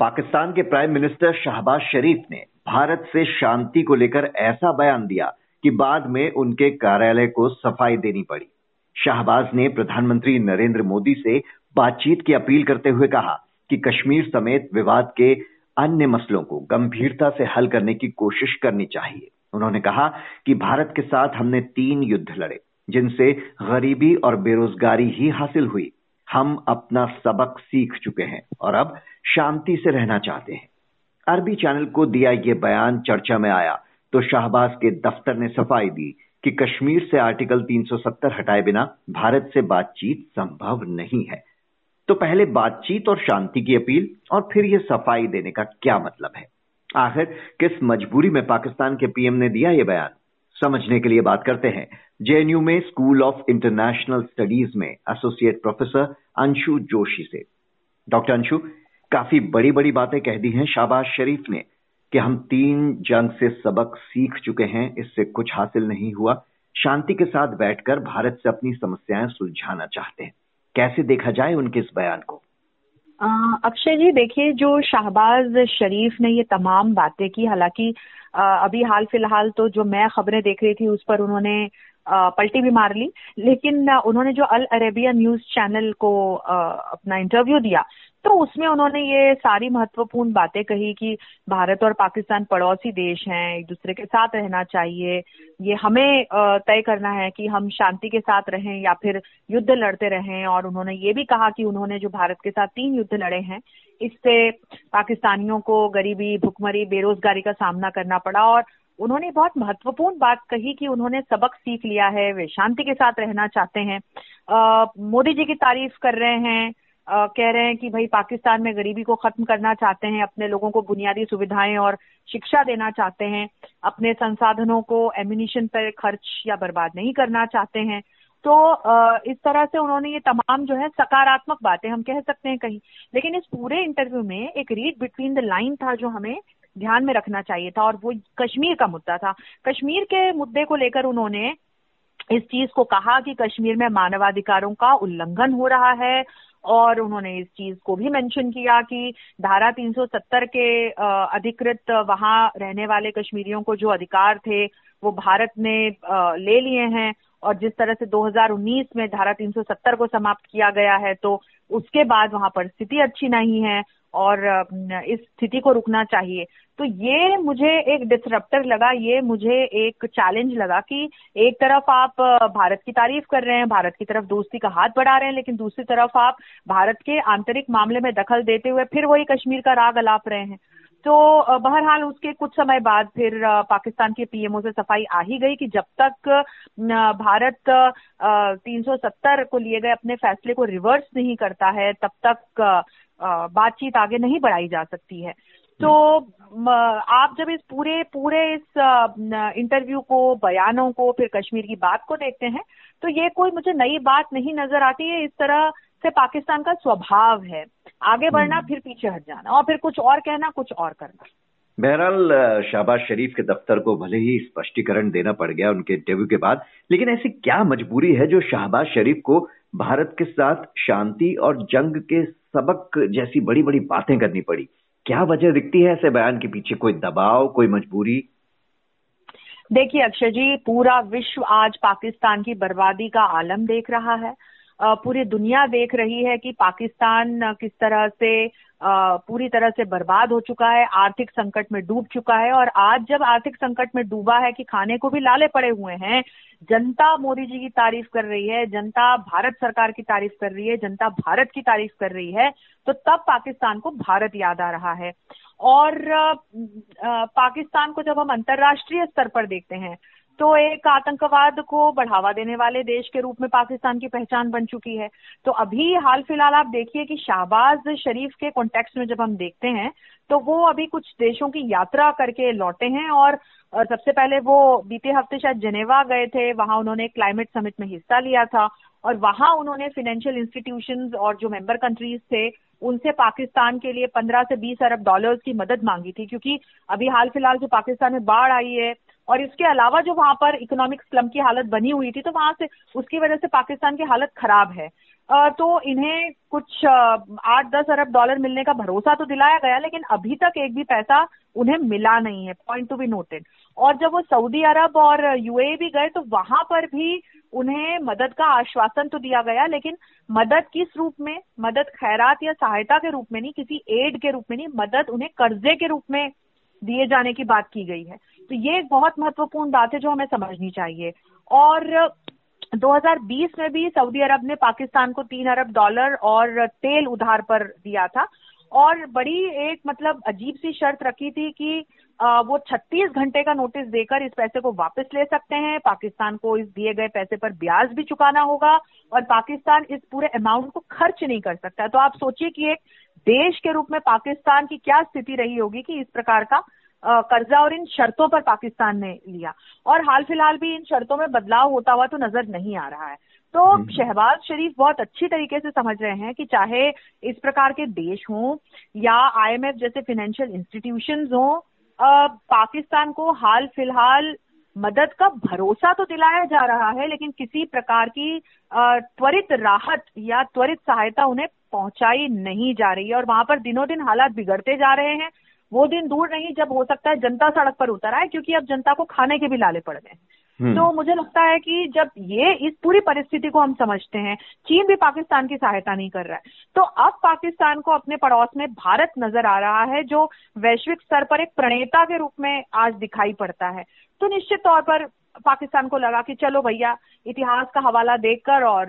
पाकिस्तान के prime minister Shahbaz शरीफ ने भारत से शांति को लेकर ऐसा बयान दिया कि बाद में उनके कार्यालय को सफ़ाई देनी पड़ी। शाहबाज ने प्रधानमंत्री नरेंद्र मोदी से बातचीत की अपील करते हुए कहा कि कश्मीर समेत विवाद के अन्य मसलों को गंभीरता से हल करने की कोशिश करनी चाहिए। उन्होंने कहा कि भारत के साथ हमने तीन युद्ध लड़े, जिनसे गरीबी और बेरोजगारी ही हासिल हुई। हम अपना सबक सीख चुके हैं और अब शांति से रहना चाहते हैं। अरबी चैनल को दिया ये बयान चर्चा में आया तो शाहबाज के दफ्तर ने सफ़ाई दी कि कश्मीर से आर्टिकल 370 हटाए बिना भारत से बातचीत संभव नहीं है। तो पहले बातचीत और शांति की अपील और फिर ये सफ़ाई देने का क्या मतलब है? आखिर किस मजबूरी में पाकिस्तान के पीएम ने दिया ये बयान? समझने के लिए बात करते हैं। जेएनयू में स्कूल ऑफ़ इंटरनेशनल स्टडीज़ में एसोसिएट प्रोफेसर अंशु जोशी से। डॉक्टर अंशु, काफ़ी बड़ी बड़ी बातें कह दी हैं शाबाज शरीफ ने कि हम तीन जंग से सबक सीख चुके हैं, इससे कुछ हासिल नहीं हुआ। शांति के साथ बैठकर भारत से अपनी समस्याएँ सुलझाना चाहते हैं। कैसे देखा जाए उनके इस बयान को? अक्षय जी, देखिए, जो शाहबाज शरीफ ने ये तमाम बातें की, हालाँकि अभी हाल फ़िलहाल तो जो मैं खबरें देख रही थी, उस पर उन्होंने पलटी भी मार ली। लेकिन उन्होंने जो अल अरेबिया न्यूज़ चैनल को अपना इंटरव्यू दिया तो उसमें उन्होंने ये सारी महत्वपूर्ण बातें कही कि भारत और पाकिस्तान पड़ोसी देश हैं, एक दूसरे के साथ रहना चाहिए। ये हमें तय करना है कि हम शांति के साथ रहें या फिर युद्ध लड़ते रहें। और उन्होंने ये भी कहा कि उन्होंने जो भारत के साथ तीन युद्ध लड़े हैं, इससे पाकिस्तानियों को गरीबी, भुखमरी, बेरोजगारी का सामना करना पड़ा और उन्होंने बहुत महत्वपूर्ण बात कही कि उन्होंने सबक सीख लिया है वे शांति के साथ रहना चाहते हैं। मोदी जी की तारीफ़ कर रहे हैं आ, कह रहे हैं कि भाई पाकिस्तान में गरीबी को खत्म करना चाहते हैं अपने लोगों को बुनियादी सुविधाएँ और शिक्षा देना चाहते हैं अपने संसाधनों को एम्यूनिशन पर खर्च या बर्बाद नहीं करना चाहते हैं। तो इस तरह से उन्होंने ये तमाम जो है सकारात्मक बातें हम कह सकते हैं कहीं। लेकिन इस पूरे इंटरव्यू में एक रीड बिटवीन द लाइन था जो हमें ध्यान में रखना चाहिए था और वो कश्मीर का मुद्दा था। कश्मीर के मुद्दे को लेकर उन्होंने इस चीज़ को कहा कि कश्मीर में मानवाधिकारों का उल्लंघन हो रहा है और उन्होंने इस चीज़ को भी मेंशन किया कि धारा 370 के अधिकृत वहाँ रहने वाले कश्मीरियों को जो अधिकार थे, वो भारत ने ले लिए हैं और जिस तरह से 2019 में धारा 370 को समाप्त किया गया है तो उसके बाद वहाँ परिस्थिति अच्छी नहीं है। और इस स्थिति को रुकना चाहिए। तो ये मुझे एक डिसरप्टर लगा, ये मुझे एक चैलेंज लगा कि एक तरफ़ आप, भारत की तारीफ़ कर रहे हैं, भारत की तरफ़ दोस्ती का हाथ बढ़ा रहे हैं, लेकिन दूसरी तरफ़ आप भारत के आंतरिक मामले में दखल देते हुए फिर वही कश्मीर का राग अलाप रहे हैं। तो बहरहाल उसके कुछ समय बाद फिर पाकिस्तान के पीएमओ से सफ़ाई आ ही गई कि जब तक भारत 370 को लिए गए अपने फैसले को रिवर्स नहीं करता है, तब तक बातचीत आगे नहीं बढ़ाई जा सकती है। तो आप जब इस पूरे पूरे इस इंटरव्यू को बयानों को फिर कश्मीर की बात को देखते हैं तो ये कोई मुझे नई बात नहीं नज़र आती है इस तरह से पाकिस्तान का स्वभाव है। आगे बढ़ना हम्म। फिर पीछे हट जाना और फिर कुछ और कहना कुछ और करना। बहरहाल शहबाज शरीफ के दफ्तर को भले ही स्पष्टीकरण देना पड़ गया उनके इंटरव्यू के बाद लेकिन ऐसी क्या मजबूरी है जो शहबाज शरीफ को भारत के साथ शांति और जंग के सबक जैसी बड़ी बड़ी बातें करनी पड़ी। क्या वजह दिखती है ऐसे बयान के पीछे? कोई दबाव, कोई मजबूरी? देखिए, अक्षय जी, पूरा विश्व आज पाकिस्तान की बर्बादी का आलम देख रहा है। पूरी दुनिया देख रही है कि पाकिस्तान किस तरह से पूरी तरह से बर्बाद हो चुका है, आर्थिक संकट में डूब चुका है और आज जब आर्थिक संकट में डूबा है कि खाने को भी लाले पड़े हुए हैं, जनता मोदी जी की तारीफ़ कर रही है, जनता भारत सरकार की तारीफ़ कर रही है, जनता भारत की तारीफ़ कर रही है तो तब पाकिस्तान को भारत याद आ रहा है। और पाकिस्तान को जब हम अंतर्राष्ट्रीय स्तर पर देखते हैं तो एक आतंकवाद को बढ़ावा देने वाले देश के रूप में पाकिस्तान की पहचान बन चुकी है। तो अभी हाल फ़िलहाल आप देखिए कि शाहबाज शरीफ के कॉन्टेक्स्ट में जब हम देखते हैं तो वो अभी कुछ देशों की यात्रा करके लौटे हैं और सबसे पहले वो बीते हफ़्ते शायद जनेवा गए थे, वहाँ उन्होंने क्लाइमेट समिट में हिस्सा लिया था और वहाँ उन्होंने फाइनेंशियल इंस्टीट्यूशन और जो मेंबर कंट्रीज़ थे, उनसे पाकिस्तान के लिए 15 से 20 अरब डॉलर्स की मदद मांगी थी। क्योंकि अभी हाल फ़िलहाल जो पाकिस्तान में बाढ़ आई है और इसके अलावा जो वहाँ पर इकोनॉमिक स्लम की हालत बनी हुई थी तो वहाँ से उसकी वजह से पाकिस्तान की हालत खराब है। तो इन्हें कुछ आठ दस अरब डॉलर मिलने का भरोसा तो दिलाया गया, लेकिन अभी तक एक भी पैसा उन्हें मिला नहीं है पॉइंट टू बी नोटेड और जब वो सऊदी अरब और यूएई भी गए तो वहाँ पर भी उन्हें मदद का आश्वासन तो दिया गया, लेकिन मदद किस रूप में? मदद खैरात या सहायता के रूप में नहीं, किसी एड के रूप में नहीं, मदद उन्हें कर्जे के रूप में दिए जाने की बात की गई है। तो ये एक बहुत महत्वपूर्ण बात है जो हमें समझनी चाहिए। और 2020 में भी सऊदी अरब ने पाकिस्तान को तीन अरब डॉलर और तेल उधार पर दिया था। और बड़ी एक मतलब अजीब सी शर्त रखी थी कि वो 36 घंटे का नोटिस देकर इस पैसे को वापस ले सकते हैं। पाकिस्तान को इस दिए गए पैसे पर ब्याज भी चुकाना होगा और पाकिस्तान इस पूरे अमाउंट को खर्च नहीं कर सकता। तो आप सोचिए कि एक देश के रूप में पाकिस्तान की क्या स्थिति रही होगी कि इस प्रकार का कर्जा और इन शर्तों पर पाकिस्तान ने लिया। और हाल फ़िलहाल भी इन शर्तों में बदलाव होता हुआ तो नज़र नहीं आ रहा है। तो हम्म। शहबाज शरीफ बहुत अच्छी तरीके से समझ रहे हैं कि चाहे इस प्रकार के देश हों या आईएमएफ जैसे फाइनेंशियल इंस्टीट्यूशन हों पाकिस्तान को हाल फ़िलहाल मदद का भरोसा तो दिलाया जा रहा है लेकिन किसी प्रकार की त्वरित राहत या त्वरित सहायता उन्हें पहुंचाई नहीं जा रही है। और वहाँ पर दिनों दिन हालात बिगड़ते जा रहे हैं। वो दिन दूर नहीं जब हो सकता है जनता सड़क पर उतर आए क्योंकि अब जनता को खाने के भी लाले पड़ गए। हम्म। तो मुझे लगता है कि जब ये इस पूरी परिस्थिति को हम समझते हैं चीन भी पाकिस्तान की सहायता नहीं कर रहा है। तो अब पाकिस्तान को अपने पड़ोस में भारत नज़र आ रहा है जो वैश्विक स्तर पर एक प्रणेता के रूप में आज दिखाई पड़ता है। तो निश्चित तौर पर पाकिस्तान को लगा कि चलो भैया इतिहास का हवाला देखकर और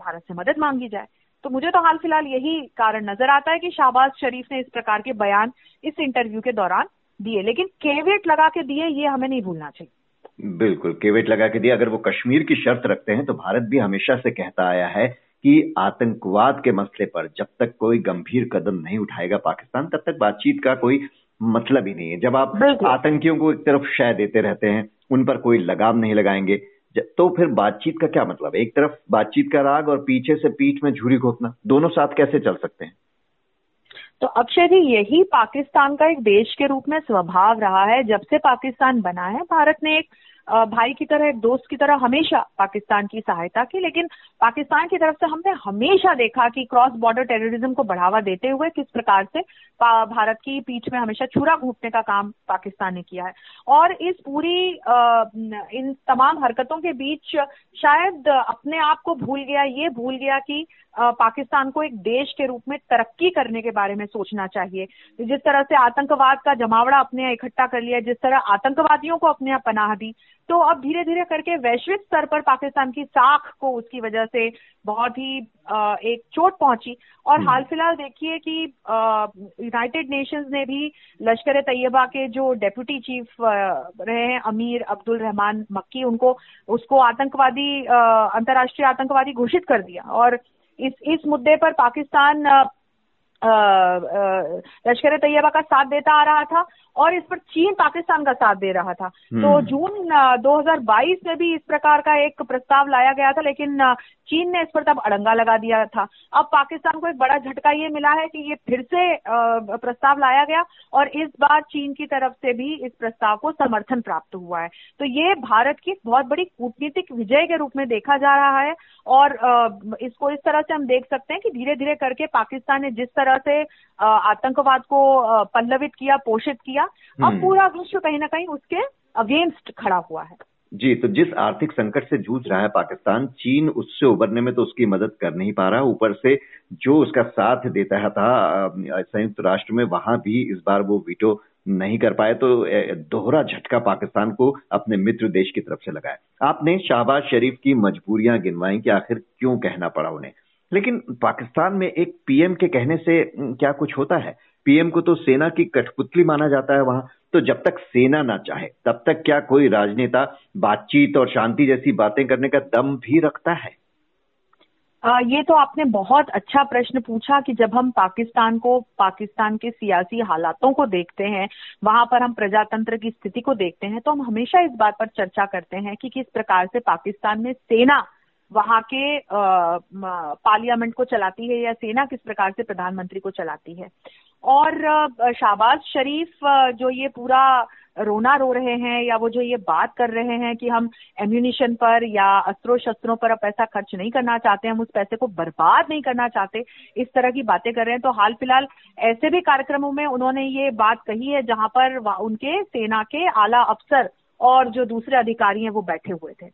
भारत से मदद मांगी जाए। तो मुझे तो हाल फ़िलहाल यही कारण नज़र आता है कि शाहबाज शरीफ ने इस प्रकार के बयान इस इंटरव्यू के दौरान दिए। लेकिन केवेट लगा के दिए ये हमें नहीं भूलना चाहिए। बिल्कुल केवेट लगा के दिए। अगर वो कश्मीर की शर्त रखते हैं तो भारत भी हमेशा से कहता आया है कि आतंकवाद के मसले पर जब तक कोई गंभीर कदम नहीं उठाएगा पाकिस्तान तब तक बातचीत का कोई मतलब ही नहीं है। जब आप आतंकियों को एक तरफ़ शय देते रहते हैं उन पर कोई लगाम नहीं लगाएँगे तो फिर बातचीत का क्या मतलब? एक तरफ़ बातचीत का राग और पीछे से पीठ में झूरी घोतना दोनों साथ कैसे चल सकते हैं? तो अक्षय जी, यही पाकिस्तान का एक देश के रूप में स्वभाव रहा है। जब से पाकिस्तान बना है, भारत ने एक भाई की तरह दोस्त की तरह हमेशा पाकिस्तान की सहायता की, लेकिन पाकिस्तान की तरफ़ से हमने हमेशा देखा कि क्रॉस बॉर्डर टेररिज्म को बढ़ावा देते हुए किस प्रकार से भारत की पीठ में हमेशा छुरा घूटने का काम पाकिस्तान ने किया है। और इस पूरी इन तमाम हरकतों के बीच शायद अपने आप को भूल गया, ये भूल गया कि पाकिस्तान को एक देश के रूप में तरक्की करने के बारे में सोचना चाहिए। जिस तरह से आतंकवाद का जमावड़ा अपने यहाँ इकट्ठा कर लिया जिस तरह आतंकवादियों को अपने यहाँ पनाह दी तो अब धीरे धीरे करके वैश्विक स्तर पर पाकिस्तान की साख को उसकी वजह से बहुत ही एक चोट पहुँची। और हम्म। हाल फ़िलहाल देखिए कि यूनाइटेड नेशंस ने भी लश्कर तैयबा के जो डेप्यूटी चीफ रहे हैं अमीर अब्दुल रहमान मक्की उनको उसको आतंकवादी अंतर्राष्ट्रीय आतंकवादी घोषित कर दिया। और इस इस मुद्दे पर पाकिस्तान लश्कर तैयबा का साथ देता आ रहा था और इस पर चीन पाकिस्तान का साथ दे रहा था। तो हम्म। जून 2022 में भी इस प्रकार का एक प्रस्ताव लाया गया था लेकिन चीन ने इस पर तब अड़ंगा लगा दिया था। अब पाकिस्तान को एक बड़ा झटका ये मिला है कि ये फिर से प्रस्ताव लाया गया और इस बार चीन की तरफ़ से भी इस प्रस्ताव को समर्थन प्राप्त हुआ है। तो ये भारत की बहुत बड़ी कूटनीतिक विजय के रूप में देखा जा रहा है और इसको इस तरह से हम देख सकते हैं कि धीरे धीरे करके पाकिस्तान ने जिस तरह से आतंकवाद को पल्लवित किया पोषित किया अब हम्म। पूरा विश्व कहीं ना कहीं उसके अगेंस्ट खड़ा हुआ है। जी तो जिस आर्थिक संकट से जूझ रहा है पाकिस्तान चीन उससे उबरने में तो उसकी मदद कर नहीं पा रहा ऊपर से जो उसका साथ देता था संयुक्त राष्ट्र में वहाँ भी इस बार वो वीटो नहीं कर पाए तो दोहरा झटका पाकिस्तान को अपने मित्र देश की तरफ़ से लगाया आपने शाहबाज शरीफ की मजबूरियाँ गिनवाई कि आखिर क्यों कहना पड़ा उन्हें? लेकिन पाकिस्तान में एक पीएम के कहने से क्या कुछ होता है? पीएम को तो सेना की कठपुतली माना जाता है वहाँ। तो जब तक सेना ना चाहे तब तक क्या कोई राजनेता बातचीत और शांति जैसी बातें करने का दम भी रखता है? आ, ये तो आपने बहुत अच्छा प्रश्न पूछा कि जब हम पाकिस्तान को पाकिस्तान के सियासी हालातों को देखते हैं वहाँ पर हम प्रजातंत्र की स्थिति को देखते हैं तो हम हमेशा इस बात पर चर्चा करते हैं कि किस प्रकार से पाकिस्तान में सेना वहाँ के पार्लियामेंट को चलाती है या सेना किस प्रकार से प्रधानमंत्री को चलाती है। और शाहबाज शरीफ जो ये पूरा रोना रो रहे हैं या वो जो ये बात कर रहे हैं कि हम एम्यूनिशन पर या अस्त्रों शस्त्रों पर अब पैसा खर्च नहीं करना चाहते, हम उस पैसे को बर्बाद नहीं करना चाहते, इस तरह की बातें कर रहे हैं तो हाल फ़िलहाल ऐसे भी कार्यक्रमों में उन्होंने ये बात कही है जहाँ पर उनके सेना के आला अफसर और जो दूसरे अधिकारी हैं वो बैठे हुए थे।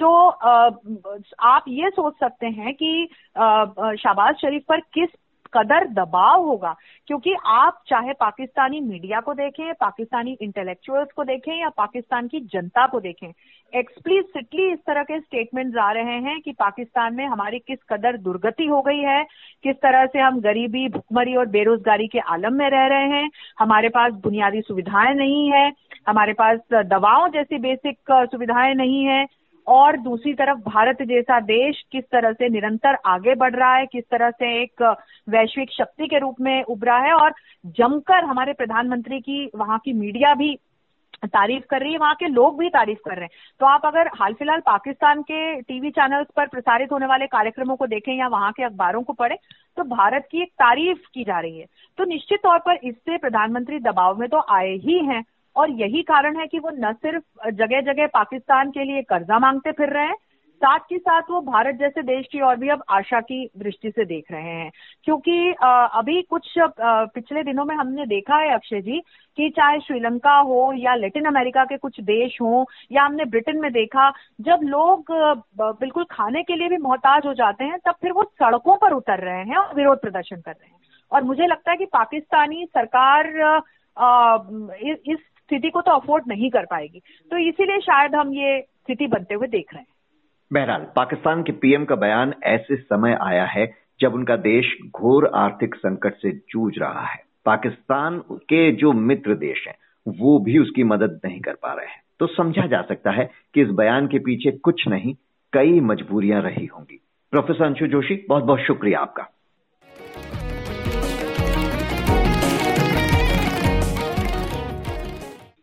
तो आप ये सोच सकते हैं कि शहबाज शरीफ पर किस कदर दबाव होगा? क्योंकि आप चाहे पाकिस्तानी मीडिया को देखें, पाकिस्तानी इंटेलेक्चुअल्स को देखें या पाकिस्तान की जनता को देखें एक्सप्लिसिटली इस तरह के स्टेटमेंट्स आ रहे हैं कि पाकिस्तान में हमारी किस कदर दुर्गति हो गई है, किस तरह से हम गरीबी, भुखमरी और बेरोजगारी के आलम में रह रहे हैं, हमारे पास बुनियादी सुविधाएँ नहीं है, हमारे पास दवाओं जैसी बेसिक सुविधाएँ नहीं है और दूसरी तरफ़ भारत जैसा देश किस तरह से निरंतर आगे बढ़ रहा है, किस तरह से एक वैश्विक शक्ति के रूप में उभरा है और जमकर हमारे प्रधानमंत्री की, वहाँ की मीडिया भी तारीफ़ कर रही है, वहाँ के लोग भी तारीफ़ कर रहे हैं। तो आप अगर हाल फ़िलहाल पाकिस्तान के टीवी चैनल्स पर प्रसारित होने वाले कार्यक्रमों को देखें या वहाँ के अखबारों को पढ़ें तो भारत की एक तारीफ़ की जा रही है। तो निश्चित तौर पर इससे प्रधानमंत्री दबाव में तो आए ही हैं। और यही कारण है कि वो न सिर्फ़ जगह जगह पाकिस्तान के लिए कर्जा मांगते फिर रहे हैं, साथ ही साथ वो भारत जैसे देश की और भी अब आशा की दृष्टि से देख रहे हैं। क्योंकि अभी कुछ पिछले दिनों में हमने देखा है अक्षय जी कि चाहे श्रीलंका हो या लेटिन अमेरिका के कुछ देश हो या हमने ब्रिटेन में देखा, जब लोग बिल्कुल खाने के लिए भी मोहताज हो जाते हैं, तब फिर वो सड़कों पर उतर रहे हैं और विरोध प्रदर्शन कर रहे हैं। और मुझे लगता है कि पाकिस्तानी सरकार इस स्थिति को तो अफोर्ड नहीं कर पाएगी। तो इसीलिए शायद हम ये स्थिति बनते हुए देख रहे हैं। बहरहाल, पाकिस्तान के पीएम का बयान ऐसे समय आया है जब उनका देश घोर आर्थिक संकट से जूझ रहा है। पाकिस्तान के जो मित्र देश हैं, वो भी उसकी मदद नहीं कर पा रहे हैं। तो समझा जा सकता है कि इस बयान के पीछे कुछ नहीं, कई मजबूरियाँ रही होंगी। प्रोफेसर अंशु जोशी बहुत बहुत शुक्रिया आपका।